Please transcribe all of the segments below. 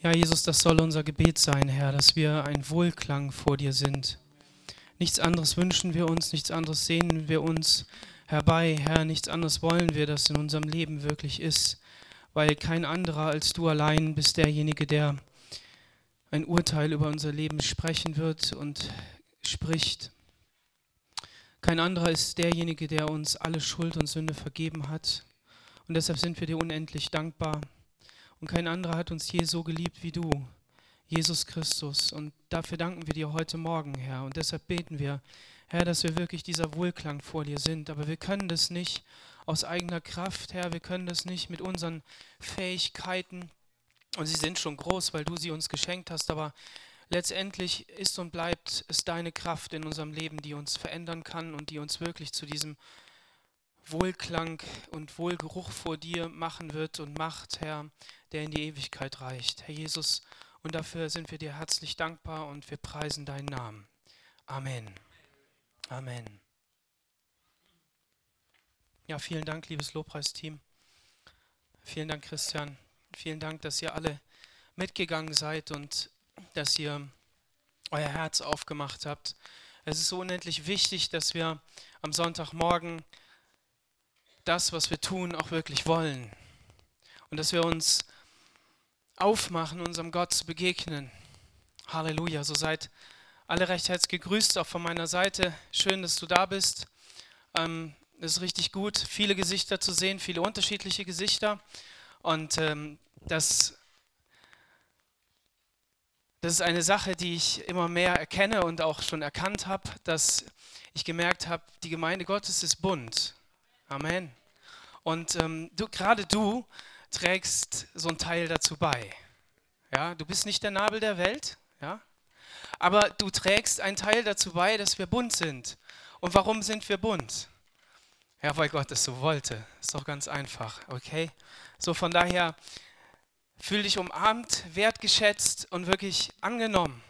Ja, Jesus, das soll unser Gebet sein, Herr, dass wir ein Wohlklang vor dir sind. Nichts anderes wünschen wir uns, nichts anderes sehnen wir uns herbei, Herr, nichts anderes wollen wir, dass in unserem Leben wirklich ist, weil kein anderer als du allein bist derjenige, der ein Urteil über unser Leben sprechen wird und spricht. Kein anderer ist derjenige, der uns alle Schuld und Sünde vergeben hat. Und deshalb sind wir dir unendlich dankbar. Und kein anderer hat uns je so geliebt wie du, Jesus Christus. Und dafür danken wir dir heute Morgen, Herr. Und deshalb beten wir, Herr, dass wir wirklich dieser Wohlklang vor dir sind. Aber wir können das nicht aus eigener Kraft, Herr. Wir können das nicht mit unseren Fähigkeiten. Und sie sind schon groß, weil du sie uns geschenkt hast. Aber letztendlich ist und bleibt es deine Kraft in unserem Leben, die uns verändern kann und die uns wirklich zu diesem Wohlklang und Wohlgeruch vor dir machen wird und macht, Herr, der in die Ewigkeit reicht. Herr Jesus, und dafür sind wir dir herzlich dankbar und wir preisen deinen Namen. Amen. Amen. Ja, vielen Dank, liebes Lobpreisteam. Vielen Dank, Christian. Vielen Dank, dass ihr alle mitgegangen seid und dass ihr euer Herz aufgemacht habt. Es ist so unendlich wichtig, dass wir am Sonntagmorgen das, was wir tun, auch wirklich wollen. Und dass wir uns aufmachen, unserem Gott zu begegnen. Halleluja. So seid alle recht herzlich gegrüßt, auch von meiner Seite. Schön, dass du da bist. Ähm, es ist richtig gut, viele Gesichter zu sehen, viele unterschiedliche Gesichter. Und ähm, das, das ist eine Sache, die ich immer mehr erkenne und auch schon erkannt habe, dass ich gemerkt habe, die Gemeinde Gottes ist bunt. Amen. Und ähm, du, gerade du trägst so einen Teil dazu bei. Ja, du bist nicht der Nabel der Welt, ja, aber du trägst einen Teil dazu bei, dass wir bunt sind. Und warum sind wir bunt? Ja, weil Gott es so wollte. Ist doch ganz einfach, okay? So von daher fühl dich umarmt, wertgeschätzt und wirklich angenommen.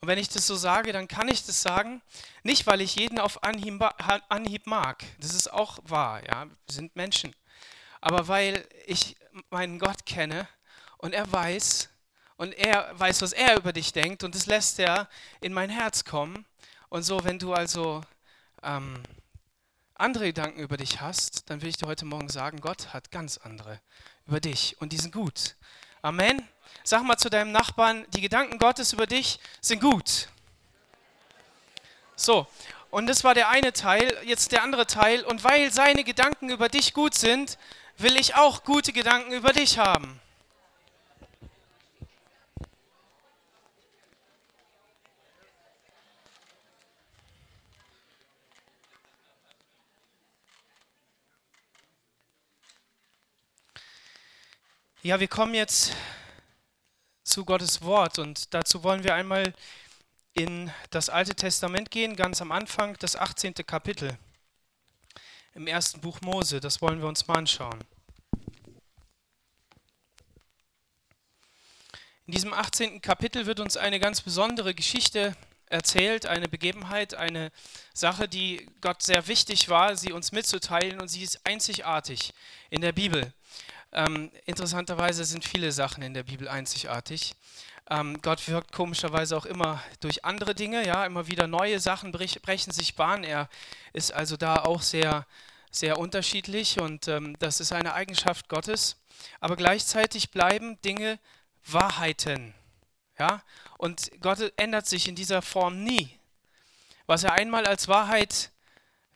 Und wenn ich das so sage, dann kann ich das sagen, nicht weil ich jeden auf Anhieb, mag, das ist auch wahr, ja, wir sind Menschen, aber weil ich meinen Gott kenne und er weiß und er weiß, was er über dich denkt und das lässt er in mein Herz kommen. Und so, wenn du also ähm, andere Gedanken über dich hast, dann will ich dir heute Morgen sagen, Gott hat ganz andere über dich und die sind gut. Amen. Sag mal zu deinem Nachbarn, die Gedanken Gottes über dich sind gut. So, und das war der eine Teil, jetzt der andere Teil. Und weil seine Gedanken über dich gut sind, will ich auch gute Gedanken über dich haben. Ja, wir kommen jetzt zu Gottes Wort und dazu wollen wir einmal in das Alte Testament gehen, ganz am Anfang, das 18. Kapitel im ersten Buch Mose. Das wollen wir uns mal anschauen. In diesem 18. Kapitel wird uns eine ganz besondere Geschichte erzählt, eine Begebenheit, eine Sache, die Gott sehr wichtig war, sie uns mitzuteilen und sie ist einzigartig in der Bibel. Ähm, interessanterweise sind viele Sachen in der Bibel einzigartig. Ähm, Gott wirkt komischerweise auch immer durch andere Dinge, ja, immer wieder neue Sachen brech, brechen sich Bahn. Er ist also da auch sehr, sehr unterschiedlich und ähm, das ist eine Eigenschaft Gottes. Aber gleichzeitig bleiben Dinge Wahrheiten, ja, und Gott ändert sich in dieser Form nie. Was er einmal als Wahrheit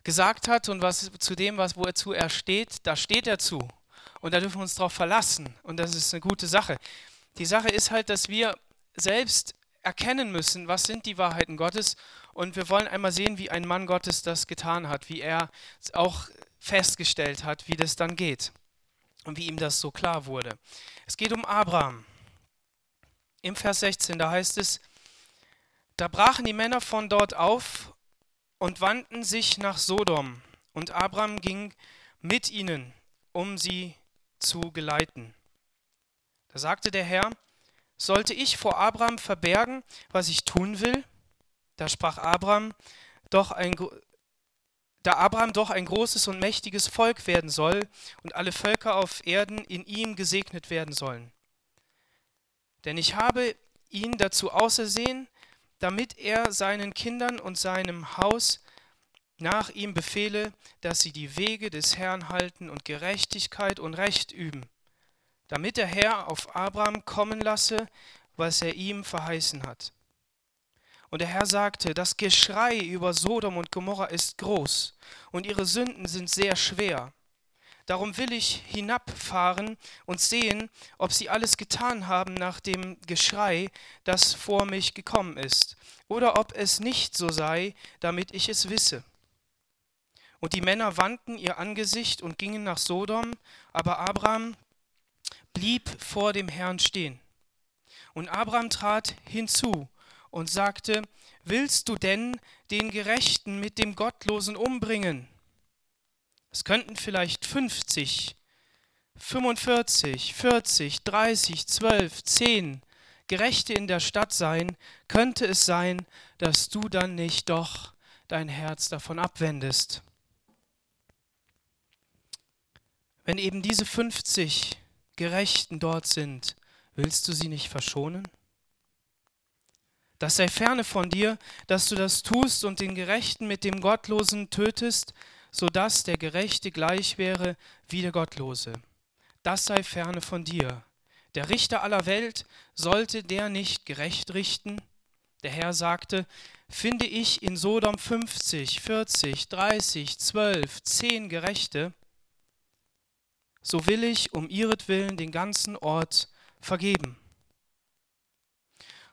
gesagt hat und was zu dem, was wozu er steht, da steht er zu. Und da dürfen wir uns darauf verlassen. Und das ist eine gute Sache. Die Sache ist halt, dass wir selbst erkennen müssen, was sind die Wahrheiten Gottes. Und wir wollen einmal sehen, wie ein Mann Gottes das getan hat, wie er auch festgestellt hat, wie das dann geht. Und wie ihm das so klar wurde. Es geht um Abraham. Im Vers 16, da heißt es, da brachen die Männer von dort auf und wandten sich nach Sodom. Und Abraham ging mit ihnen, um sie zu geleiten. Da sagte der Herr, sollte ich vor Abraham verbergen, was ich tun will? Da sprach Abraham, doch ein, da Abraham doch ein großes und mächtiges Volk werden soll und alle Völker auf Erden in ihm gesegnet werden sollen. Denn ich habe ihn dazu ausersehen, damit er seinen Kindern und seinem Haus nach ihm befehle, dass sie die Wege des Herrn halten und Gerechtigkeit und Recht üben, damit der Herr auf Abraham kommen lasse, was er ihm verheißen hat. Und der Herr sagte, das Geschrei über Sodom und Gomorra ist groß, und ihre Sünden sind sehr schwer. Darum will ich hinabfahren und sehen, ob sie alles getan haben nach dem Geschrei, das vor mich gekommen ist, oder ob es nicht so sei, damit ich es wisse. Und die Männer wandten ihr Angesicht und gingen nach Sodom, aber Abraham blieb vor dem Herrn stehen. Und Abraham trat hinzu und sagte, Willst du denn den Gerechten mit dem Gottlosen umbringen? Es könnten vielleicht 50, 45, 40, 30, 12, 10 Gerechte in der Stadt sein, könnte es sein, dass du dann nicht doch dein Herz davon abwendest. Wenn eben diese 50 Gerechten dort sind, willst du sie nicht verschonen? Das sei ferne von dir, dass du das tust und den Gerechten mit dem Gottlosen tötest, so dass der Gerechte gleich wäre wie der Gottlose. Das sei ferne von dir. Der Richter aller Welt sollte der nicht gerecht richten? Der Herr sagte, finde ich in Sodom 50, 40, 30, 12, 10 Gerechte, so will ich um ihretwillen den ganzen Ort vergeben.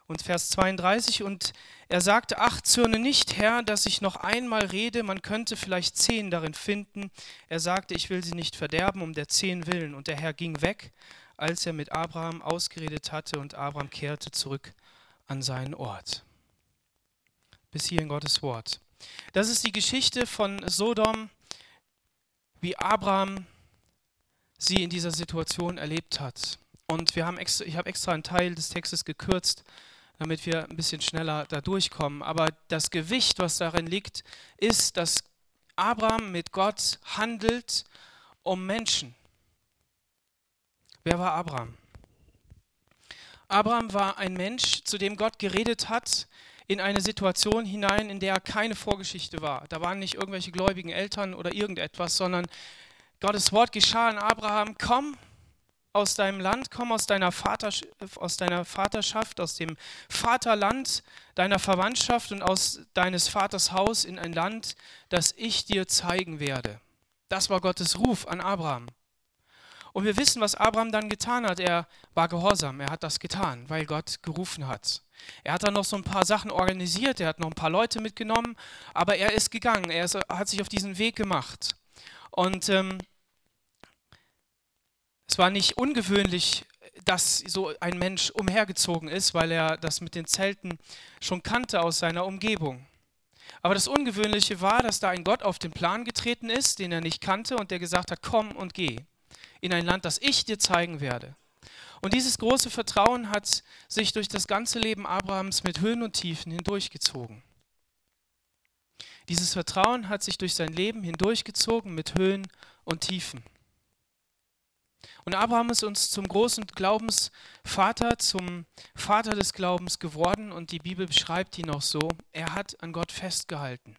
Und Vers 32, und er sagte, ach, zürne nicht, Herr, dass ich noch einmal rede, man könnte vielleicht zehn darin finden. Er sagte, ich will sie nicht verderben, um der zehn willen. Und der Herr ging weg, als er mit Abraham ausgeredet hatte, und Abraham kehrte zurück an seinen Ort. Bis hier in Gottes Wort. Das ist die Geschichte von Sodom, wie Abraham sie in dieser Situation erlebt hat. Und wir haben extra, ich habe extra einen Teil des Textes gekürzt, damit wir ein bisschen schneller da durchkommen. Aber das Gewicht, was darin liegt, ist, dass Abraham mit Gott handelt um Menschen. Wer war Abraham? Abraham war ein Mensch, zu dem Gott geredet hat, in eine Situation hinein, in der keine Vorgeschichte war. Da waren nicht irgendwelche gläubigen Eltern oder irgendetwas, sondern Gottes Wort geschah an Abraham, komm aus deinem Land, komm aus deiner, Vater, aus deiner Vaterschaft, aus dem Vaterland deiner Verwandtschaft und aus deines Vaters Haus in ein Land, das ich dir zeigen werde. Das war Gottes Ruf an Abraham. Und wir wissen, was Abraham dann getan hat. Er war gehorsam, er hat das getan, weil Gott gerufen hat. Er hat dann noch so ein paar Sachen organisiert, er hat noch ein paar Leute mitgenommen, aber er ist gegangen, er ist, hat sich auf diesen Weg gemacht. Und ähm, es war nicht ungewöhnlich, dass so ein Mensch umhergezogen ist, weil er das mit den Zelten schon kannte aus seiner Umgebung. Aber das Ungewöhnliche war, dass da ein Gott auf den Plan getreten ist, den er nicht kannte und der gesagt hat, komm und geh in ein Land, das ich dir zeigen werde. Und dieses große Vertrauen hat sich durch das ganze Leben Abrahams mit Höhen und Tiefen hindurchgezogen. Dieses Vertrauen hat sich durch sein Leben hindurchgezogen mit Höhen und Tiefen. Und Abraham ist uns zum großen Glaubensvater, zum Vater des Glaubens geworden und die Bibel beschreibt ihn auch so. Er hat an Gott festgehalten.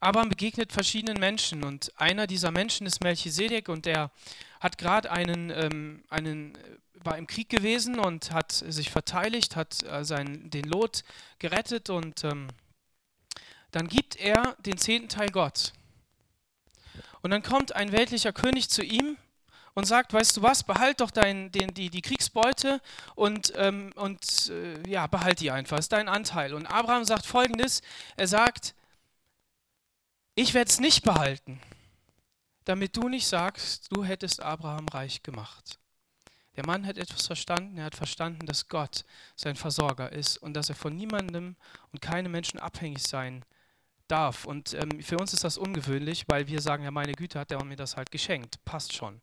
Abraham begegnet verschiedenen Menschen und einer dieser Menschen ist Melchisedek und der hat gerade einen, ähm, einen, war im Krieg gewesen und hat sich verteidigt, hat äh, seinen, den Lot gerettet und ähm, dann gibt er den zehnten Teil Gott. Und dann kommt ein weltlicher König zu ihm und sagt, weißt du was, behalt doch dein, den, die, die Kriegsbeute und, ähm, und äh, ja, behalt die einfach, ist dein Anteil. Und Abraham sagt folgendes, er sagt, ich werde es nicht behalten, damit du nicht sagst, du hättest Abraham reich gemacht. Der Mann hat etwas verstanden, er hat verstanden, dass Gott sein Versorger ist und dass er von niemandem und keinem Menschen abhängig sein darf. Und ähm, für uns ist das ungewöhnlich, weil wir sagen, ja, meine Güte, hat der mir das halt geschenkt, passt schon.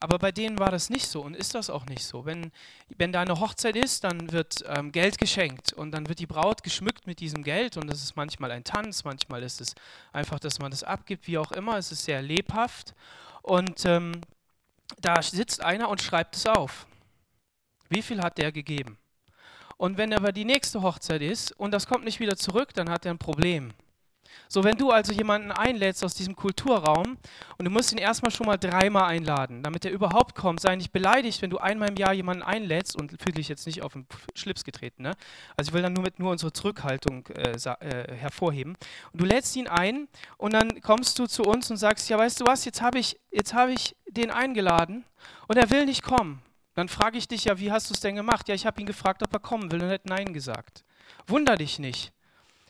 Aber bei denen war das nicht so und ist das auch nicht so. Wenn, wenn da eine Hochzeit ist, dann wird ähm, Geld geschenkt und dann wird die Braut geschmückt mit diesem Geld und das ist manchmal ein Tanz, manchmal ist es einfach, dass man das abgibt, wie auch immer. Es ist sehr lebhaft und ähm, da sitzt einer und schreibt es auf. Wie viel hat der gegeben? Und wenn aber die nächste Hochzeit ist und das kommt nicht wieder zurück, dann hat er ein Problem. So, wenn du also jemanden einlädst aus diesem Kulturraum und du musst ihn erstmal schon mal dreimal einladen, damit er überhaupt kommt, sei nicht beleidigt, wenn du einmal im Jahr jemanden einlädst und fühle dich jetzt nicht auf den Schlips getreten. Ne? Also ich will dann nur mit nur unsere Zurückhaltung äh, äh, hervorheben. Und du lädst ihn ein und dann kommst du zu uns und sagst, ja, weißt du was, jetzt habe ich, hab ich den eingeladen und er will nicht kommen. Dann frage ich dich ja, wie hast du es denn gemacht? Ja, ich habe ihn gefragt, ob er kommen will und er hat Nein gesagt. Wunder dich nicht.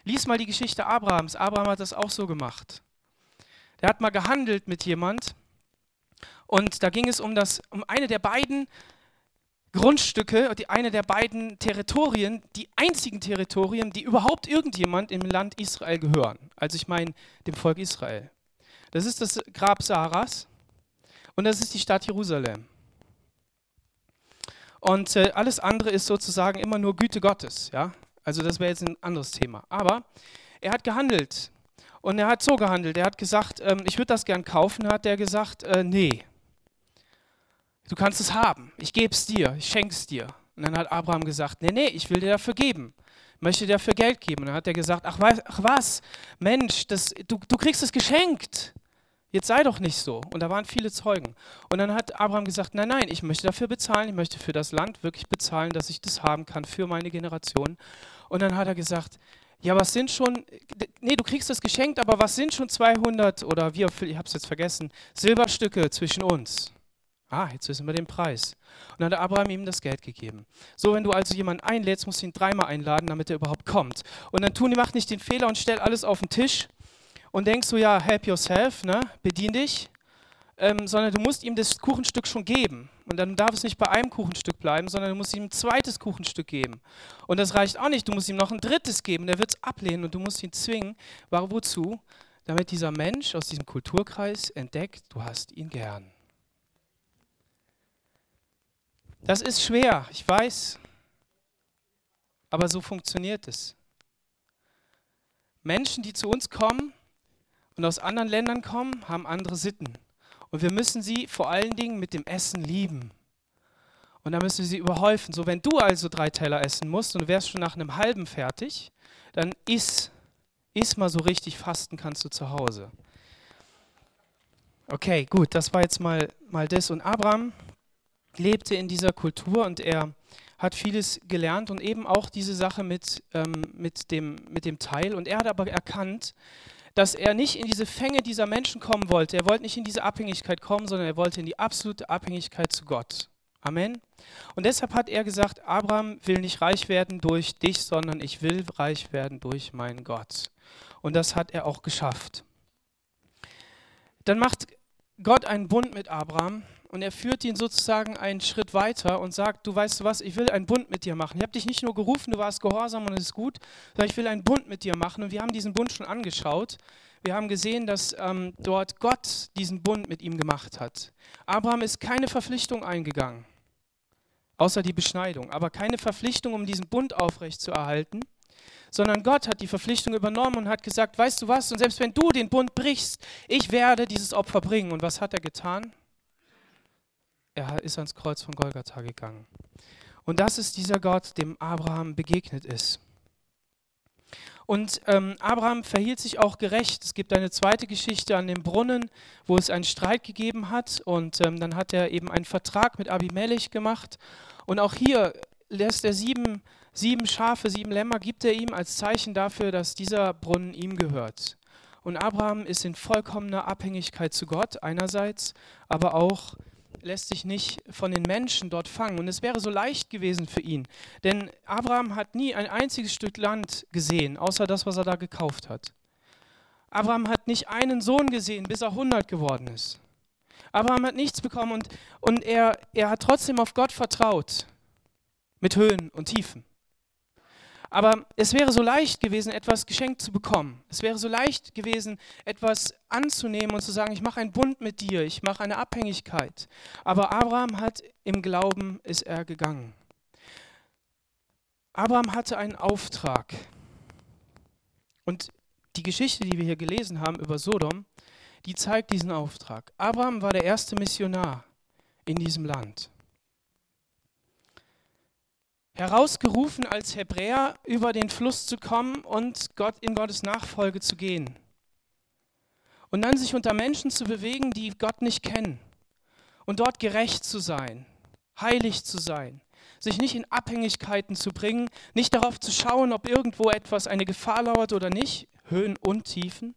Lies mal die Geschichte Abrahams. Abraham hat das auch so gemacht. Der hat mal gehandelt mit jemand und da ging es um, das, um eine der beiden Grundstücke, die, eine der beiden Territorien, die einzigen Territorien, die überhaupt irgendjemand im Land Israel gehören. Also ich meine dem Volk Israel. Das ist das Grab Sarahs und das ist die Stadt Jerusalem. Und äh, alles andere ist sozusagen immer nur Güte Gottes. Ja? Also das wäre jetzt ein anderes Thema. Aber er hat gehandelt. Und er hat so gehandelt. Er hat gesagt, ähm, ich würde das gern kaufen. Hat er gesagt, äh, nee, du kannst es haben. Ich gebe es dir. Ich schenke es dir. Und dann hat Abraham gesagt, nee, nee, ich will dir dafür geben. Möchte dir dafür Geld geben. Und dann hat er gesagt, ach, ach was, Mensch, das, du, du kriegst es geschenkt. Jetzt sei doch nicht so. Und da waren viele Zeugen. Und dann hat Abraham gesagt, nein, nein, ich möchte dafür bezahlen, ich möchte für das Land wirklich bezahlen, dass ich das haben kann für meine Generation. Und dann hat er gesagt, ja, was sind schon, nee, du kriegst das geschenkt, aber was sind schon 200 oder wie viel, ich habe es jetzt vergessen, Silberstücke zwischen uns? Ah, jetzt wissen wir den Preis. Und dann hat Abraham ihm das Geld gegeben. So, wenn du also jemanden einlädst, musst du ihn dreimal einladen, damit er überhaupt kommt. Und dann tun die, macht nicht den Fehler und stellt alles auf den Tisch und denkst du, ja, help yourself, ne? bedien dich, ähm, sondern du musst ihm das Kuchenstück schon geben. Und dann darf es nicht bei einem Kuchenstück bleiben, sondern du musst ihm ein zweites Kuchenstück geben. Und das reicht auch nicht, du musst ihm noch ein drittes geben, der wird es ablehnen und du musst ihn zwingen. War wozu? Damit dieser Mensch aus diesem Kulturkreis entdeckt, du hast ihn gern. Das ist schwer, ich weiß, aber so funktioniert es. Menschen, die zu uns kommen, und aus anderen Ländern kommen, haben andere Sitten. Und wir müssen sie vor allen Dingen mit dem Essen lieben. Und da müssen wir sie überhäufen. So, wenn du also drei Teller essen musst und du wärst schon nach einem halben fertig, dann iss, iss mal so richtig fasten kannst du zu Hause. Okay, gut, das war jetzt mal, mal das. Und Abraham lebte in dieser Kultur und er hat vieles gelernt und eben auch diese Sache mit, ähm, mit, dem, mit dem Teil. Und er hat aber erkannt, dass er nicht in diese Fänge dieser Menschen kommen wollte. Er wollte nicht in diese Abhängigkeit kommen, sondern er wollte in die absolute Abhängigkeit zu Gott. Amen. Und deshalb hat er gesagt, Abraham will nicht reich werden durch dich, sondern ich will reich werden durch meinen Gott. Und das hat er auch geschafft. Dann macht Gott einen Bund mit Abraham und er führt ihn sozusagen einen Schritt weiter und sagt, du weißt du was, ich will einen Bund mit dir machen. Ich habe dich nicht nur gerufen, du warst gehorsam und es ist gut, sondern ich will einen Bund mit dir machen. Und wir haben diesen Bund schon angeschaut. Wir haben gesehen, dass ähm, dort Gott diesen Bund mit ihm gemacht hat. Abraham ist keine Verpflichtung eingegangen, außer die Beschneidung, aber keine Verpflichtung, um diesen Bund aufrechtzuerhalten sondern Gott hat die Verpflichtung übernommen und hat gesagt, weißt du was, und selbst wenn du den Bund brichst, ich werde dieses Opfer bringen. Und was hat er getan? Er ist ans Kreuz von Golgatha gegangen. Und das ist dieser Gott, dem Abraham begegnet ist. Und ähm, Abraham verhielt sich auch gerecht. Es gibt eine zweite Geschichte an dem Brunnen, wo es einen Streit gegeben hat. Und ähm, dann hat er eben einen Vertrag mit Abimelech gemacht. Und auch hier lässt er sieben, sieben Schafe, sieben Lämmer, gibt er ihm als Zeichen dafür, dass dieser Brunnen ihm gehört. Und Abraham ist in vollkommener Abhängigkeit zu Gott einerseits, aber auch lässt sich nicht von den Menschen dort fangen. Und es wäre so leicht gewesen für ihn. Denn Abraham hat nie ein einziges Stück Land gesehen, außer das, was er da gekauft hat. Abraham hat nicht einen Sohn gesehen, bis er 100 geworden ist. Abraham hat nichts bekommen und, und er, er hat trotzdem auf Gott vertraut. Mit Höhen und Tiefen. Aber es wäre so leicht gewesen, etwas geschenkt zu bekommen. Es wäre so leicht gewesen, etwas anzunehmen und zu sagen, ich mache einen Bund mit dir, ich mache eine Abhängigkeit. Aber Abraham hat im Glauben ist er gegangen. Abraham hatte einen Auftrag. Und die Geschichte, die wir hier gelesen haben über Sodom, die zeigt diesen Auftrag. Abraham war der erste Missionar in diesem Land. Herausgerufen als Hebräer über den Fluss zu kommen und Gott in Gottes Nachfolge zu gehen. Und dann sich unter Menschen zu bewegen, die Gott nicht kennen. Und dort gerecht zu sein, heilig zu sein, sich nicht in Abhängigkeiten zu bringen, nicht darauf zu schauen, ob irgendwo etwas, eine Gefahr lauert oder nicht, Höhen und Tiefen,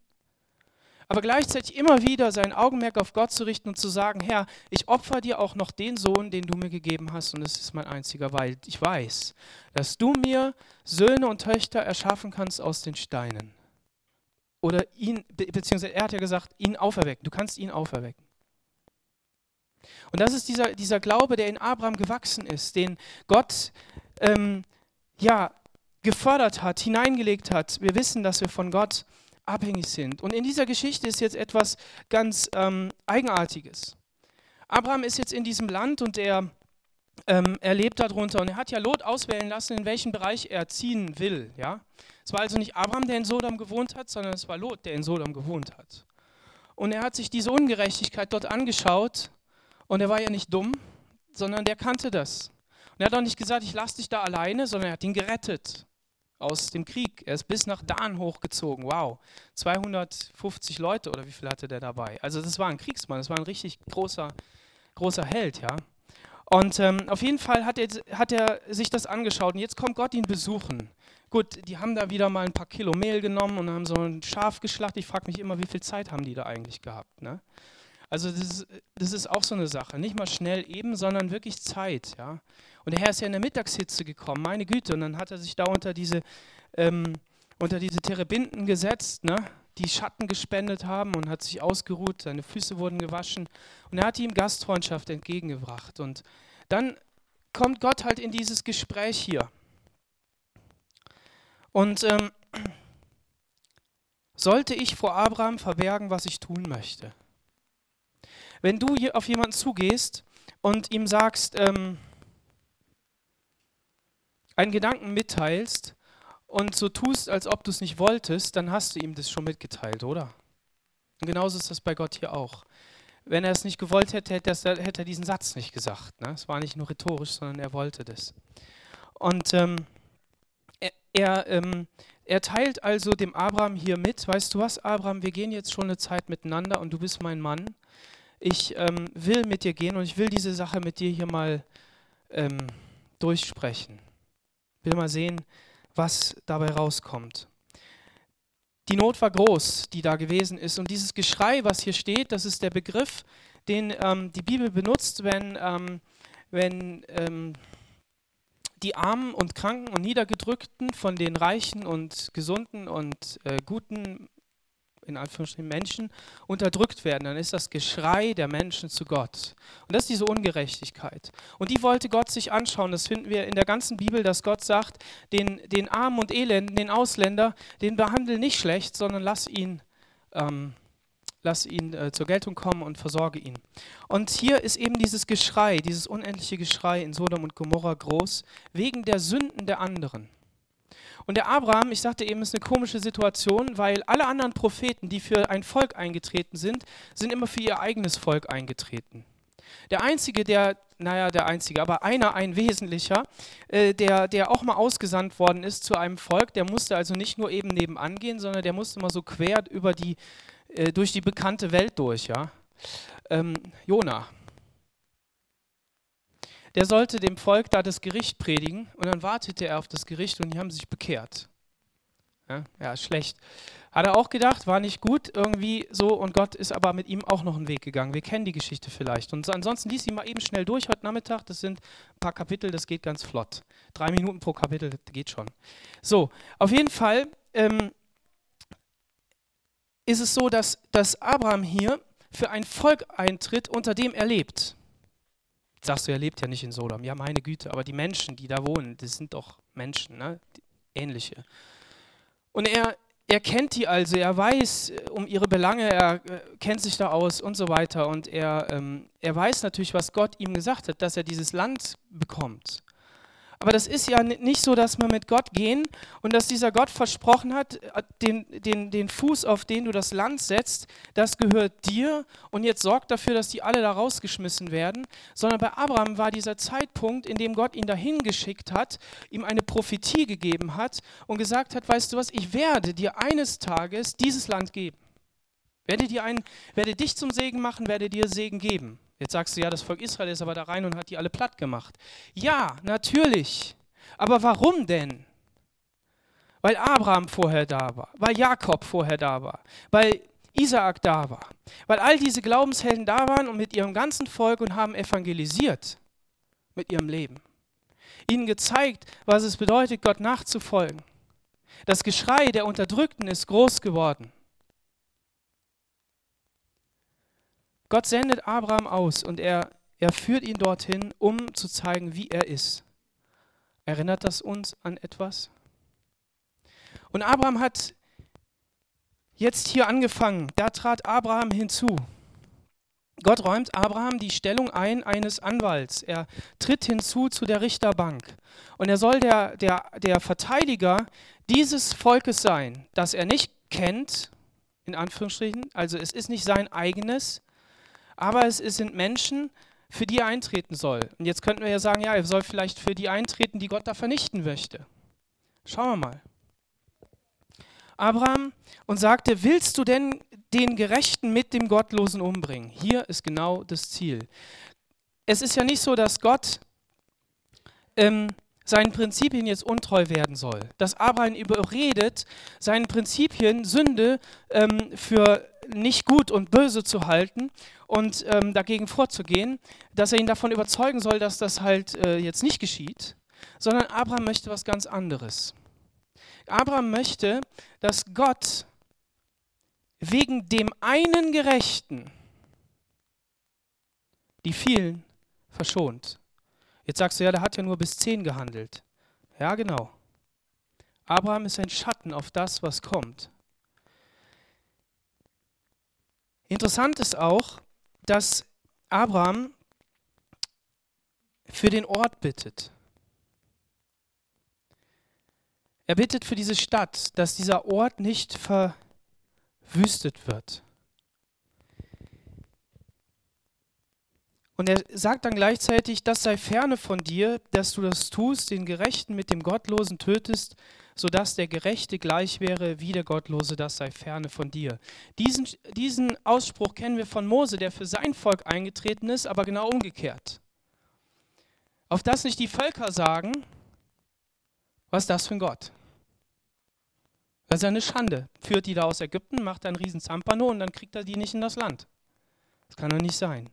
aber gleichzeitig immer wieder sein Augenmerk auf Gott zu richten und zu sagen, Herr, ich opfer dir auch noch den Sohn, den du mir gegeben hast und es ist mein einziger, weil ich weiß, dass du mir Söhne und Töchter erschaffen kannst aus den Steinen. Oder ihn, beziehungsweise er hat ja gesagt, ihn auferwecken. Du kannst ihn auferwecken. Und das ist dieser, dieser Glaube, der in Abraham gewachsen ist, den Gott ähm, ja, gefördert hat, hineingelegt hat. Wir wissen, dass wir von Gott abhängig sind. Und in dieser Geschichte ist jetzt etwas ganz ähm, Eigenartiges. Abraham ist jetzt in diesem Land und er, ähm, er lebt darunter und er hat ja Lot auswählen lassen, in welchen Bereich er ziehen will. Ja? Es war also nicht Abraham, der in Sodom gewohnt hat, sondern es war Lot, der in Sodom gewohnt hat. Und er hat sich diese Ungerechtigkeit dort angeschaut und er war ja nicht dumm, sondern der kannte das. Und er hat auch nicht gesagt, ich lasse dich da alleine, sondern er hat ihn gerettet aus dem Krieg. Er ist bis nach Dan hochgezogen. Wow, 250 Leute oder wie viel hatte der dabei? Also das war ein Kriegsmann, das war ein richtig großer, großer Held, ja. Und ähm, auf jeden Fall hat er, hat er sich das angeschaut und jetzt kommt Gott ihn besuchen. Gut, die haben da wieder mal ein paar Kilo Mehl genommen und haben so ein Schaf geschlachtet. Ich frage mich immer, wie viel Zeit haben die da eigentlich gehabt? Ne? Also das ist, das ist auch so eine Sache. Nicht mal schnell eben, sondern wirklich Zeit. Ja? Und der Herr ist ja in der Mittagshitze gekommen, meine Güte. Und dann hat er sich da unter diese, ähm, unter diese Terebinden gesetzt, ne? die Schatten gespendet haben und hat sich ausgeruht. Seine Füße wurden gewaschen. Und er hat ihm Gastfreundschaft entgegengebracht. Und dann kommt Gott halt in dieses Gespräch hier. Und ähm, sollte ich vor Abraham verbergen, was ich tun möchte? Wenn du auf jemanden zugehst und ihm sagst, ähm, einen Gedanken mitteilst und so tust, als ob du es nicht wolltest, dann hast du ihm das schon mitgeteilt, oder? Und genauso ist das bei Gott hier auch. Wenn er es nicht gewollt hätte, hätte er, hätte er diesen Satz nicht gesagt. Ne? Es war nicht nur rhetorisch, sondern er wollte das. Und ähm, er, er, ähm, er teilt also dem Abraham hier mit, weißt du was, Abraham, wir gehen jetzt schon eine Zeit miteinander und du bist mein Mann. Ich ähm, will mit dir gehen und ich will diese Sache mit dir hier mal ähm, durchsprechen will mal sehen, was dabei rauskommt. Die Not war groß, die da gewesen ist. Und dieses Geschrei, was hier steht, das ist der Begriff, den ähm, die Bibel benutzt, wenn, ähm, wenn ähm, die Armen und Kranken und Niedergedrückten von den Reichen und Gesunden und äh, Guten in Anführungsstrichen Menschen unterdrückt werden, dann ist das Geschrei der Menschen zu Gott. Und das ist diese Ungerechtigkeit. Und die wollte Gott sich anschauen. Das finden wir in der ganzen Bibel, dass Gott sagt, den, den Armen und Elenden, den Ausländer, den behandle nicht schlecht, sondern lass ihn, ähm, lass ihn äh, zur Geltung kommen und versorge ihn. Und hier ist eben dieses Geschrei, dieses unendliche Geschrei in Sodom und Gomorra groß, wegen der Sünden der anderen. Und der Abraham, ich sagte eben, ist eine komische Situation, weil alle anderen Propheten, die für ein Volk eingetreten sind, sind immer für ihr eigenes Volk eingetreten. Der einzige, der, naja, der einzige, aber einer, ein wesentlicher, äh, der, der auch mal ausgesandt worden ist zu einem Volk, der musste also nicht nur eben nebenan gehen, sondern der musste mal so quer über die, äh, durch die bekannte Welt durch, ja. Ähm, Jona der sollte dem Volk da das Gericht predigen und dann wartete er auf das Gericht und die haben sich bekehrt. Ja, ja, schlecht. Hat er auch gedacht, war nicht gut irgendwie so und Gott ist aber mit ihm auch noch einen Weg gegangen. Wir kennen die Geschichte vielleicht. Und ansonsten lies ihn mal eben schnell durch heute Nachmittag. Das sind ein paar Kapitel, das geht ganz flott. Drei Minuten pro Kapitel, das geht schon. So, auf jeden Fall ähm, ist es so, dass, dass Abraham hier für ein Volk eintritt, unter dem er lebt sagst du, er lebt ja nicht in Sodom. Ja, meine Güte, aber die Menschen, die da wohnen, das sind doch Menschen, ne? ähnliche. Und er, er kennt die also, er weiß äh, um ihre Belange, er äh, kennt sich da aus und so weiter. Und er, ähm, er weiß natürlich, was Gott ihm gesagt hat, dass er dieses Land bekommt. Aber das ist ja nicht so, dass wir mit Gott gehen und dass dieser Gott versprochen hat, äh, den, den, den Fuß, auf den du das Land setzt, das gehört dir und jetzt sorgt dafür, dass die alle da rausgeschmissen werden. Sondern bei Abraham war dieser Zeitpunkt, in dem Gott ihn dahin geschickt hat, ihm eine Prophetie gegeben hat und gesagt hat, weißt du was, ich werde dir eines Tages dieses Land geben. Werde, dir einen, werde dich zum Segen machen, werde dir Segen geben. Jetzt sagst du, ja, das Volk Israel ist aber da rein und hat die alle platt gemacht. Ja, natürlich. Aber warum denn? Weil Abraham vorher da war, weil Jakob vorher da war, weil Isaak da war, weil all diese Glaubenshelden da waren und mit ihrem ganzen Volk und haben evangelisiert mit ihrem Leben. Ihnen gezeigt, was es bedeutet, Gott nachzufolgen. Das Geschrei der Unterdrückten ist groß geworden. Gott sendet Abraham aus und er, er führt ihn dorthin, um zu zeigen, wie er ist. Erinnert das uns an etwas? Und Abraham hat jetzt hier angefangen. Da trat Abraham hinzu. Gott räumt Abraham die Stellung ein eines Anwalts. Er tritt hinzu zu der Richterbank. Und er soll der, der, der Verteidiger dieses Volkes sein, das er nicht kennt, in Anführungsstrichen. Also es ist nicht sein eigenes, aber es, sind Menschen, für die er eintreten soll. Und jetzt könnten wir ja sagen, ja, er soll vielleicht für die eintreten, die Gott da vernichten möchte. Schauen wir mal. Abraham und sagte, willst du denn den Gerechten mit dem Gottlosen umbringen? Hier ist genau das Ziel. Es ist ja nicht so, dass Gott ähm, seinen Prinzipien jetzt untreu werden soll. Dass Abraham überredet, seinen Prinzipien Sünde ähm, für nicht gut und böse zu halten und ähm, dagegen vorzugehen, dass er ihn davon überzeugen soll, dass das halt äh, jetzt nicht geschieht, sondern Abraham möchte was ganz anderes. Abraham möchte, dass Gott wegen dem einen Gerechten die vielen verschont. Jetzt sagst du, ja, der hat ja nur bis zehn gehandelt. Ja, genau. Abraham ist ein Schatten auf das, was kommt. Interessant ist auch, dass Abraham für den Ort bittet. Er bittet für diese Stadt, dass dieser Ort nicht verwüstet wird. Und er sagt dann gleichzeitig, das sei ferne von dir, dass du das tust, den Gerechten mit dem Gottlosen tötest, sodass der Gerechte gleich wäre wie der Gottlose, das sei ferne von dir. Diesen, diesen Ausspruch kennen wir von Mose, der für sein Volk eingetreten ist, aber genau umgekehrt. Auf das nicht die Völker sagen, was ist das für ein Gott? Das ist eine Schande. Führt die da aus Ägypten, macht einen riesen Zampano und dann kriegt er die nicht in das Land. Das kann doch nicht sein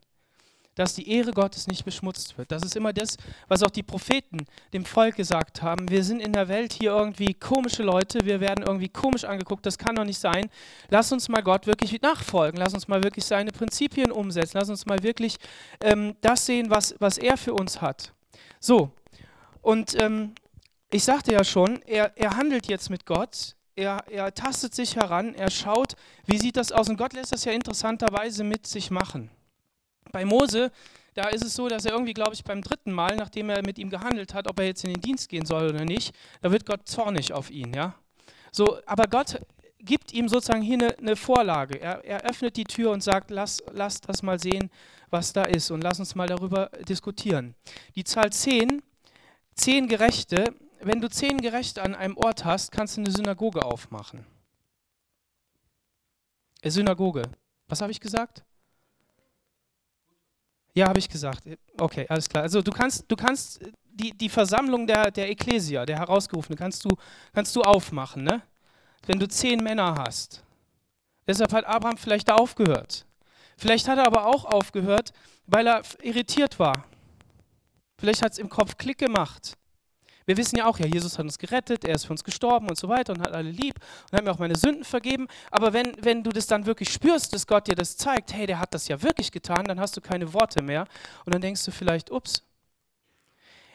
dass die Ehre Gottes nicht beschmutzt wird. Das ist immer das, was auch die Propheten dem Volk gesagt haben. Wir sind in der Welt hier irgendwie komische Leute, wir werden irgendwie komisch angeguckt, das kann doch nicht sein. Lass uns mal Gott wirklich nachfolgen, lass uns mal wirklich seine Prinzipien umsetzen, lass uns mal wirklich ähm, das sehen, was, was er für uns hat. So, und ähm, ich sagte ja schon, er, er handelt jetzt mit Gott, er, er tastet sich heran, er schaut, wie sieht das aus und Gott lässt das ja interessanterweise mit sich machen. Bei Mose, da ist es so, dass er irgendwie, glaube ich, beim dritten Mal, nachdem er mit ihm gehandelt hat, ob er jetzt in den Dienst gehen soll oder nicht, da wird Gott zornig auf ihn, ja. So, aber Gott gibt ihm sozusagen hier eine, eine Vorlage. Er, er, öffnet die Tür und sagt, lass, lass das mal sehen, was da ist und lass uns mal darüber diskutieren. Die Zahl 10, 10 Gerechte, wenn du 10 Gerechte an einem Ort hast, kannst du eine Synagoge aufmachen. Eine Synagoge. Was habe ich gesagt? Ja, habe ich gesagt. Okay, alles klar. Also du kannst, du kannst die, die Versammlung der, der Ekklesia, der Herausgerufenen, kannst du, kannst du aufmachen, ne? Wenn du zehn Männer hast. Deshalb hat Abraham vielleicht da aufgehört. Vielleicht hat er aber auch aufgehört, weil er irritiert war. Vielleicht hat es im Kopf Klick gemacht. Wir wissen ja auch, ja, Jesus hat uns gerettet, er ist für uns gestorben und so weiter und hat alle lieb und hat mir auch meine Sünden vergeben. Aber wenn, wenn du das dann wirklich spürst, dass Gott dir das zeigt, hey, der hat das ja wirklich getan, dann hast du keine Worte mehr. Und dann denkst du vielleicht, ups,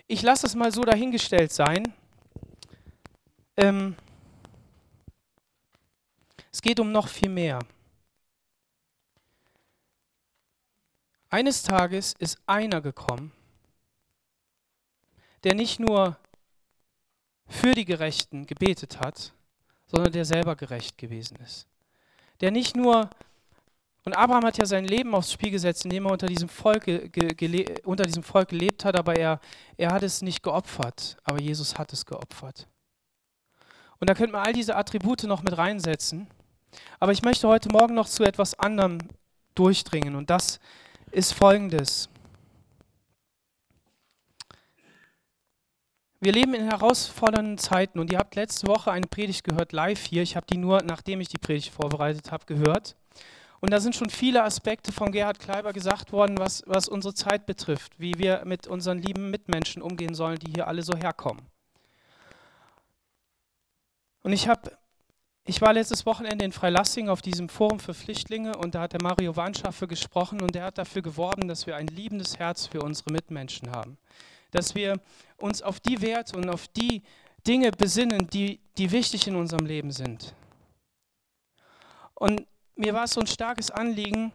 ich lasse das mal so dahingestellt sein. Ähm, es geht um noch viel mehr. Eines Tages ist einer gekommen, der nicht nur für die Gerechten gebetet hat, sondern der selber gerecht gewesen ist. Der nicht nur, und Abraham hat ja sein Leben aufs Spiel gesetzt, indem er unter diesem Volk, ge, unter diesem Volk gelebt hat, aber er, er hat es nicht geopfert, aber Jesus hat es geopfert. Und da könnte man all diese Attribute noch mit reinsetzen. Aber ich möchte heute Morgen noch zu etwas anderem durchdringen und das ist folgendes. Wir leben in herausfordernden Zeiten und ihr habt letzte Woche eine Predigt gehört, live hier. Ich habe die nur, nachdem ich die Predigt vorbereitet habe, gehört. Und da sind schon viele Aspekte von Gerhard Kleiber gesagt worden, was, was unsere Zeit betrifft, wie wir mit unseren lieben Mitmenschen umgehen sollen, die hier alle so herkommen. Und ich habe ich war letztes Wochenende in Freilassing auf diesem Forum für Flüchtlinge und da hat der Mario Warnschaffe gesprochen und der hat dafür geworben, dass wir ein liebendes Herz für unsere Mitmenschen haben dass wir uns auf die Werte und auf die Dinge besinnen, die, die wichtig in unserem Leben sind. Und mir war es so ein starkes Anliegen,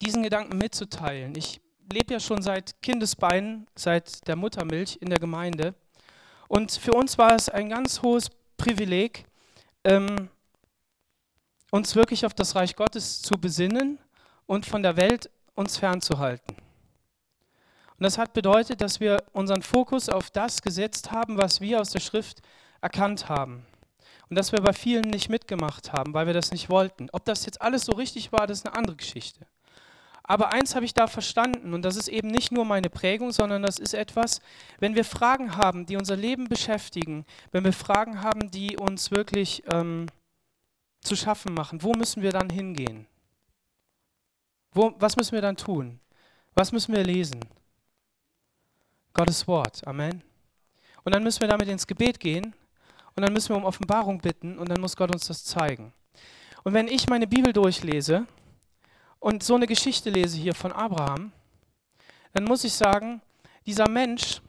diesen Gedanken mitzuteilen. Ich lebe ja schon seit Kindesbeinen, seit der Muttermilch in der Gemeinde. Und für uns war es ein ganz hohes Privileg, ähm, uns wirklich auf das Reich Gottes zu besinnen und von der Welt uns fernzuhalten. Und das hat bedeutet, dass wir unseren Fokus auf das gesetzt haben, was wir aus der Schrift erkannt haben. Und dass wir bei vielen nicht mitgemacht haben, weil wir das nicht wollten. Ob das jetzt alles so richtig war, das ist eine andere Geschichte. Aber eins habe ich da verstanden, und das ist eben nicht nur meine Prägung, sondern das ist etwas, wenn wir Fragen haben, die unser Leben beschäftigen, wenn wir Fragen haben, die uns wirklich ähm, zu schaffen machen, wo müssen wir dann hingehen? Wo, was müssen wir dann tun? Was müssen wir lesen? Gottes Wort. Amen. Und dann müssen wir damit ins Gebet gehen und dann müssen wir um Offenbarung bitten und dann muss Gott uns das zeigen. Und wenn ich meine Bibel durchlese und so eine Geschichte lese hier von Abraham, dann muss ich sagen, dieser Mensch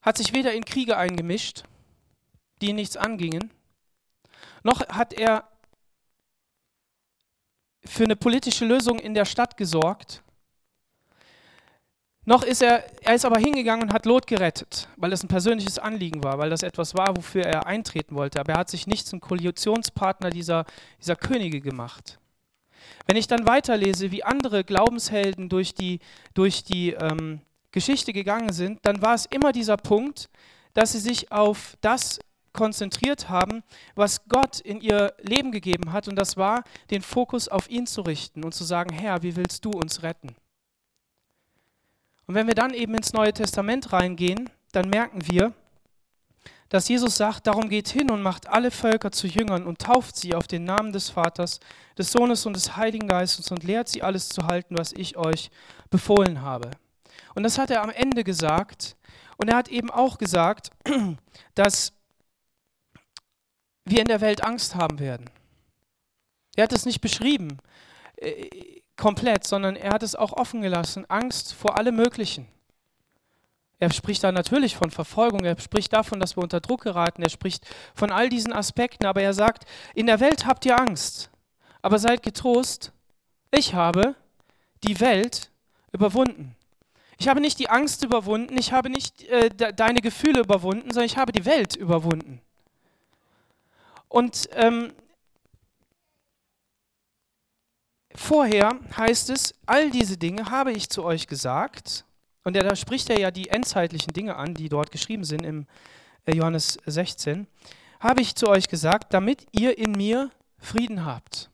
hat sich weder in Kriege eingemischt, die ihn nichts angingen, noch hat er für eine politische Lösung in der Stadt gesorgt, noch ist er, er ist aber hingegangen und hat Lot gerettet, weil das ein persönliches Anliegen war, weil das etwas war, wofür er eintreten wollte. Aber er hat sich nicht zum Koalitionspartner dieser, dieser Könige gemacht. Wenn ich dann weiterlese, wie andere Glaubenshelden durch die, durch die ähm, Geschichte gegangen sind, dann war es immer dieser Punkt, dass sie sich auf das konzentriert haben, was Gott in ihr Leben gegeben hat. Und das war, den Fokus auf ihn zu richten und zu sagen, Herr, wie willst du uns retten? Und wenn wir dann eben ins Neue Testament reingehen, dann merken wir, dass Jesus sagt, darum geht hin und macht alle Völker zu Jüngern und tauft sie auf den Namen des Vaters, des Sohnes und des Heiligen Geistes und lehrt sie alles zu halten, was ich euch befohlen habe. Und das hat er am Ende gesagt. Und er hat eben auch gesagt, dass wir in der Welt Angst haben werden. Er hat es nicht beschrieben. Komplett, sondern er hat es auch offen gelassen. Angst vor allem Möglichen. Er spricht da natürlich von Verfolgung, er spricht davon, dass wir unter Druck geraten, er spricht von all diesen Aspekten, aber er sagt, in der Welt habt ihr Angst, aber seid getrost, ich habe die Welt überwunden. Ich habe nicht die Angst überwunden, ich habe nicht äh, de deine Gefühle überwunden, sondern ich habe die Welt überwunden. Und ähm, Vorher heißt es, all diese Dinge habe ich zu euch gesagt. Und da spricht er ja die endzeitlichen Dinge an, die dort geschrieben sind im äh, Johannes 16. Habe ich zu euch gesagt, damit ihr in mir Frieden habt.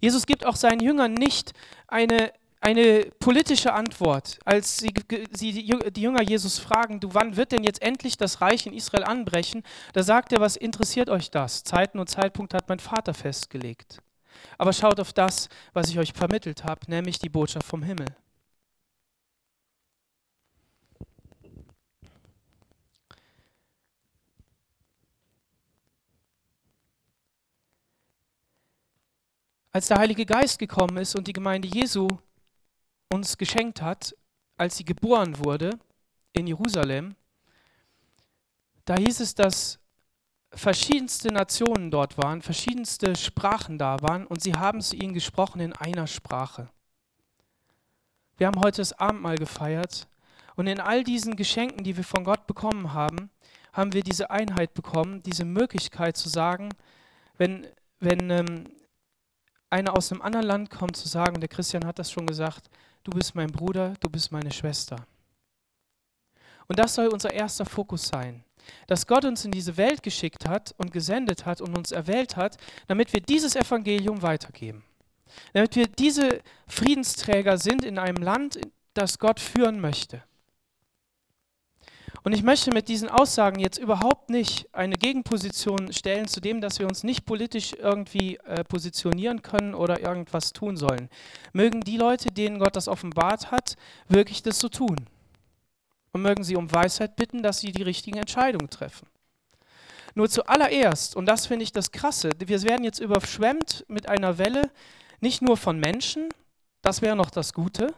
Jesus gibt auch seinen Jüngern nicht eine, eine politische Antwort, als sie, sie die Jünger Jesus fragen, du, wann wird denn jetzt endlich das Reich in Israel anbrechen? Da sagt er, was interessiert euch das? Zeiten und Zeitpunkt hat mein Vater festgelegt. Aber schaut auf das, was ich euch vermittelt habe, nämlich die Botschaft vom Himmel. Als der Heilige Geist gekommen ist und die Gemeinde Jesu uns geschenkt hat, als sie geboren wurde in Jerusalem, da hieß es, dass verschiedenste Nationen dort waren, verschiedenste Sprachen da waren und sie haben zu ihnen gesprochen in einer Sprache. Wir haben heute das Abendmahl gefeiert. Und in all diesen Geschenken, die wir von Gott bekommen haben, haben wir diese Einheit bekommen, diese Möglichkeit zu sagen, wenn, wenn ähm, einer aus einem anderen Land kommt, zu sagen, der Christian hat das schon gesagt, du bist mein Bruder, du bist meine Schwester. Und das soll unser erster Fokus sein, dass Gott uns in diese Welt geschickt hat und gesendet hat und uns erwählt hat, damit wir dieses Evangelium weitergeben. Damit wir diese Friedensträger sind in einem Land, das Gott führen möchte. Und ich möchte mit diesen Aussagen jetzt überhaupt nicht eine Gegenposition stellen zu dem, dass wir uns nicht politisch irgendwie äh, positionieren können oder irgendwas tun sollen. Mögen die Leute, denen Gott das offenbart hat, wirklich das so tun. Und mögen sie um Weisheit bitten, dass sie die richtigen Entscheidungen treffen. Nur zuallererst, und das finde ich das Krasse, wir werden jetzt überschwemmt mit einer Welle, nicht nur von Menschen, das wäre noch das Gute,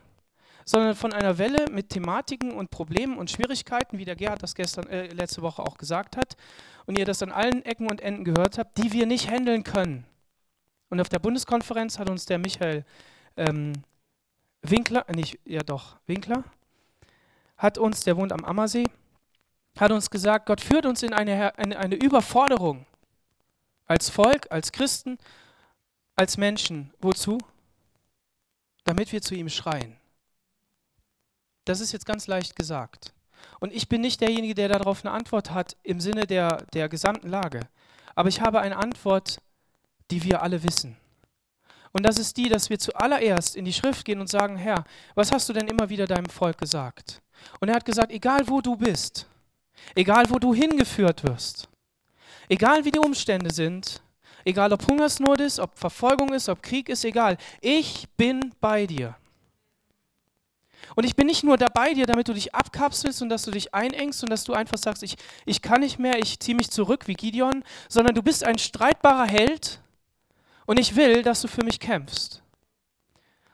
sondern von einer Welle mit Thematiken und Problemen und Schwierigkeiten, wie der Gerhard das gestern, äh, letzte Woche auch gesagt hat, und ihr das an allen Ecken und Enden gehört habt, die wir nicht handeln können. Und auf der Bundeskonferenz hat uns der Michael ähm, Winkler, äh, nicht, ja doch, Winkler, hat uns, der wohnt am Ammersee, hat uns gesagt, Gott führt uns in eine, eine, eine Überforderung als Volk, als Christen, als Menschen. Wozu? Damit wir zu ihm schreien. Das ist jetzt ganz leicht gesagt. Und ich bin nicht derjenige, der darauf eine Antwort hat im Sinne der, der gesamten Lage. Aber ich habe eine Antwort, die wir alle wissen. Und das ist die, dass wir zuallererst in die Schrift gehen und sagen, Herr, was hast du denn immer wieder deinem Volk gesagt? Und er hat gesagt, egal wo du bist, egal wo du hingeführt wirst, egal wie die Umstände sind, egal ob Hungersnot ist, ob Verfolgung ist, ob Krieg ist, egal, ich bin bei dir. Und ich bin nicht nur dabei dir, damit du dich abkapselst und dass du dich einengst und dass du einfach sagst, ich, ich kann nicht mehr, ich ziehe mich zurück wie Gideon, sondern du bist ein streitbarer Held und ich will, dass du für mich kämpfst.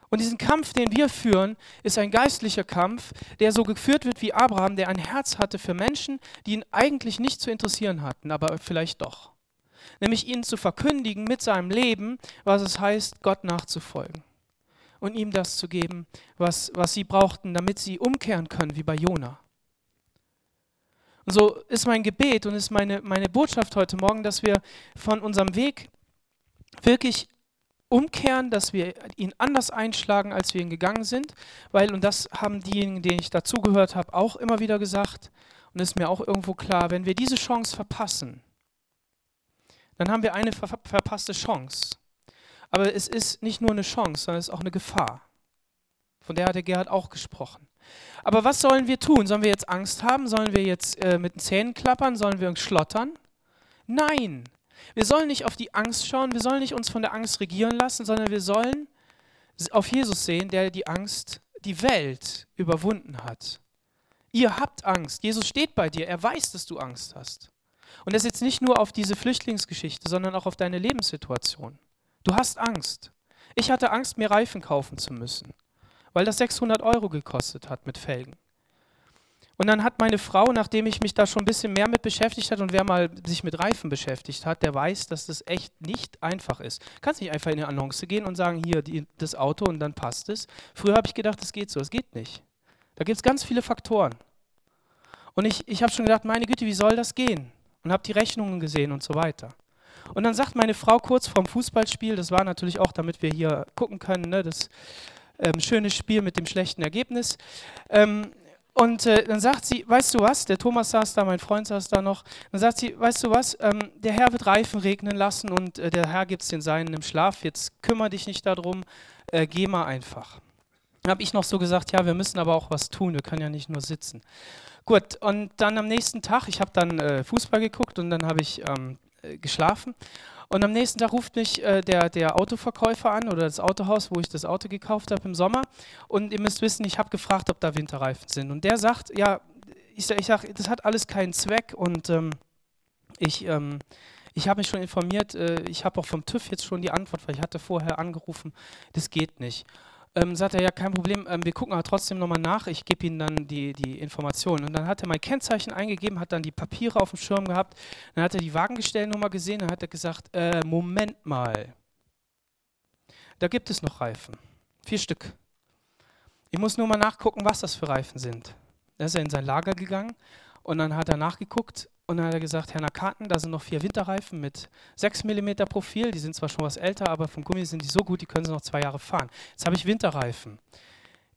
Und diesen Kampf, den wir führen, ist ein geistlicher Kampf, der so geführt wird wie Abraham, der ein Herz hatte für Menschen, die ihn eigentlich nicht zu interessieren hatten, aber vielleicht doch. Nämlich ihnen zu verkündigen mit seinem Leben, was es heißt, Gott nachzufolgen und ihm das zu geben, was, was sie brauchten, damit sie umkehren können, wie bei Jona. Und so ist mein Gebet und ist meine, meine Botschaft heute Morgen, dass wir von unserem Weg wirklich umkehren, dass wir ihn anders einschlagen, als wir ihn gegangen sind, weil, und das haben diejenigen, denen ich dazugehört habe, auch immer wieder gesagt, und ist mir auch irgendwo klar, wenn wir diese Chance verpassen, dann haben wir eine ver verpasste Chance. Aber es ist nicht nur eine Chance, sondern es ist auch eine Gefahr. Von der hat der Gerhard auch gesprochen. Aber was sollen wir tun? Sollen wir jetzt Angst haben? Sollen wir jetzt äh, mit den Zähnen klappern? Sollen wir uns schlottern? Nein. Wir sollen nicht auf die Angst schauen, wir sollen nicht uns von der Angst regieren lassen, sondern wir sollen auf Jesus sehen, der die Angst, die Welt überwunden hat. Ihr habt Angst. Jesus steht bei dir. Er weiß, dass du Angst hast. Und das jetzt nicht nur auf diese Flüchtlingsgeschichte, sondern auch auf deine Lebenssituation. Du hast Angst. Ich hatte Angst, mir Reifen kaufen zu müssen, weil das 600 Euro gekostet hat mit Felgen. Und dann hat meine Frau, nachdem ich mich da schon ein bisschen mehr mit beschäftigt hat und wer mal sich mit Reifen beschäftigt hat, der weiß, dass das echt nicht einfach ist. Kannst nicht einfach in eine Annonce gehen und sagen, hier die, das Auto und dann passt es. Früher habe ich gedacht, das geht so. Es geht nicht. Da gibt es ganz viele Faktoren. Und ich, ich habe schon gedacht, meine Güte, wie soll das gehen? Und habe die Rechnungen gesehen und so weiter. Und dann sagt meine Frau kurz vorm Fußballspiel, das war natürlich auch, damit wir hier gucken können, ne, das ähm, schöne Spiel mit dem schlechten Ergebnis. Ähm, und äh, dann sagt sie, weißt du was, der Thomas saß da, mein Freund saß da noch, dann sagt sie, weißt du was, ähm, der Herr wird Reifen regnen lassen und äh, der Herr gibt es den Seinen im Schlaf, jetzt kümmere dich nicht darum, äh, geh mal einfach. Dann habe ich noch so gesagt, ja, wir müssen aber auch was tun, wir können ja nicht nur sitzen. Gut, und dann am nächsten Tag, ich habe dann äh, Fußball geguckt und dann habe ich ähm, äh, geschlafen. Und am nächsten Tag ruft mich äh, der, der Autoverkäufer an oder das Autohaus, wo ich das Auto gekauft habe im Sommer. Und ihr müsst wissen, ich habe gefragt, ob da Winterreifen sind. Und der sagt, ja, ich sage, ich sag, das hat alles keinen Zweck. Und ähm, ich, ähm, ich habe mich schon informiert, äh, ich habe auch vom TÜV jetzt schon die Antwort, weil ich hatte vorher angerufen, das geht nicht. Ähm, sagt er, ja, kein Problem, ähm, wir gucken aber trotzdem nochmal nach, ich gebe Ihnen dann die, die Informationen. Und dann hat er mein Kennzeichen eingegeben, hat dann die Papiere auf dem Schirm gehabt, dann hat er die Wagengestellnummer gesehen, dann hat er gesagt, äh, Moment mal, da gibt es noch Reifen, vier Stück. Ich muss nur mal nachgucken, was das für Reifen sind. Da ist er in sein Lager gegangen und dann hat er nachgeguckt und dann hat er gesagt, Herr Nakaten, da sind noch vier Winterreifen mit 6 mm Profil. Die sind zwar schon was älter, aber vom Gummi sind die so gut, die können sie noch zwei Jahre fahren. Jetzt habe ich Winterreifen.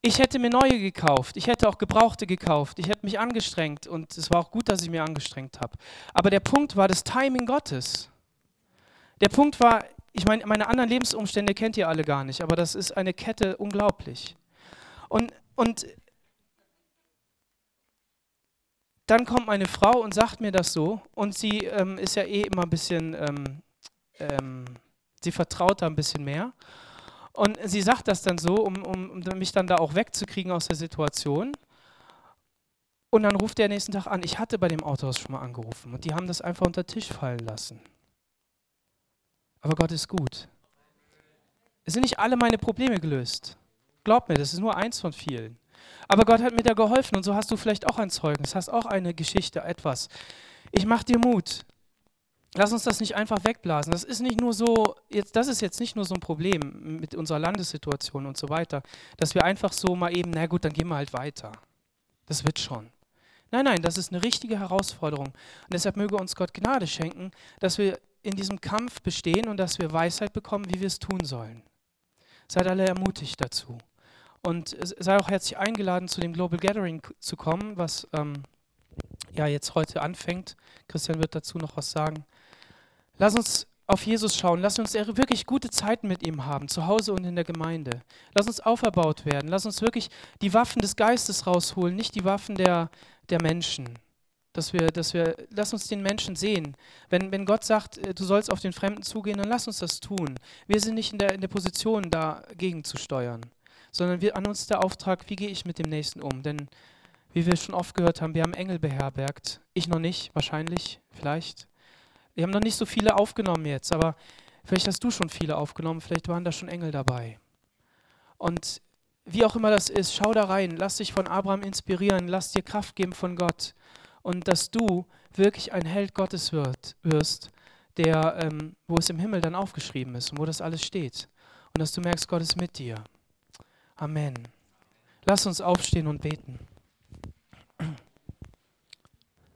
Ich hätte mir neue gekauft. Ich hätte auch gebrauchte gekauft. Ich hätte mich angestrengt und es war auch gut, dass ich mich angestrengt habe. Aber der Punkt war das Timing Gottes. Der Punkt war, ich meine, meine anderen Lebensumstände kennt ihr alle gar nicht, aber das ist eine Kette unglaublich. Und, und dann kommt meine Frau und sagt mir das so und sie ähm, ist ja eh immer ein bisschen, ähm, ähm, sie vertraut da ein bisschen mehr. Und sie sagt das dann so, um, um, um mich dann da auch wegzukriegen aus der Situation. Und dann ruft der nächsten Tag an, ich hatte bei dem Autohaus schon mal angerufen und die haben das einfach unter den Tisch fallen lassen. Aber Gott ist gut. Es sind nicht alle meine Probleme gelöst. Glaub mir, das ist nur eins von vielen. Aber Gott hat mir da geholfen und so hast du vielleicht auch ein Zeugnis, hast auch eine Geschichte, etwas. Ich mach dir Mut. Lass uns das nicht einfach wegblasen. Das ist nicht nur so, jetzt, das ist jetzt nicht nur so ein Problem mit unserer Landessituation und so weiter, dass wir einfach so mal eben, na gut, dann gehen wir halt weiter. Das wird schon. Nein, nein, das ist eine richtige Herausforderung. Und deshalb möge uns Gott Gnade schenken, dass wir in diesem Kampf bestehen und dass wir Weisheit bekommen, wie wir es tun sollen. Seid alle ermutigt dazu. Und sei auch herzlich eingeladen, zu dem Global Gathering zu kommen, was ähm, ja jetzt heute anfängt. Christian wird dazu noch was sagen. Lass uns auf Jesus schauen. Lass uns wirklich gute Zeiten mit ihm haben, zu Hause und in der Gemeinde. Lass uns auferbaut werden. Lass uns wirklich die Waffen des Geistes rausholen, nicht die Waffen der, der Menschen. Dass wir, dass wir, lass uns den Menschen sehen. Wenn, wenn Gott sagt, äh, du sollst auf den Fremden zugehen, dann lass uns das tun. Wir sind nicht in der, in der Position, dagegen zu steuern, sondern wir, an uns der Auftrag, wie gehe ich mit dem Nächsten um? Denn, wie wir schon oft gehört haben, wir haben Engel beherbergt. Ich noch nicht, wahrscheinlich, vielleicht. Wir haben noch nicht so viele aufgenommen jetzt, aber vielleicht hast du schon viele aufgenommen, vielleicht waren da schon Engel dabei. Und wie auch immer das ist, schau da rein, lass dich von Abraham inspirieren, lass dir Kraft geben von Gott und dass du wirklich ein Held Gottes wird, wirst, der, ähm, wo es im Himmel dann aufgeschrieben ist und wo das alles steht. Und dass du merkst, Gott ist mit dir. Amen. Lass uns aufstehen und beten.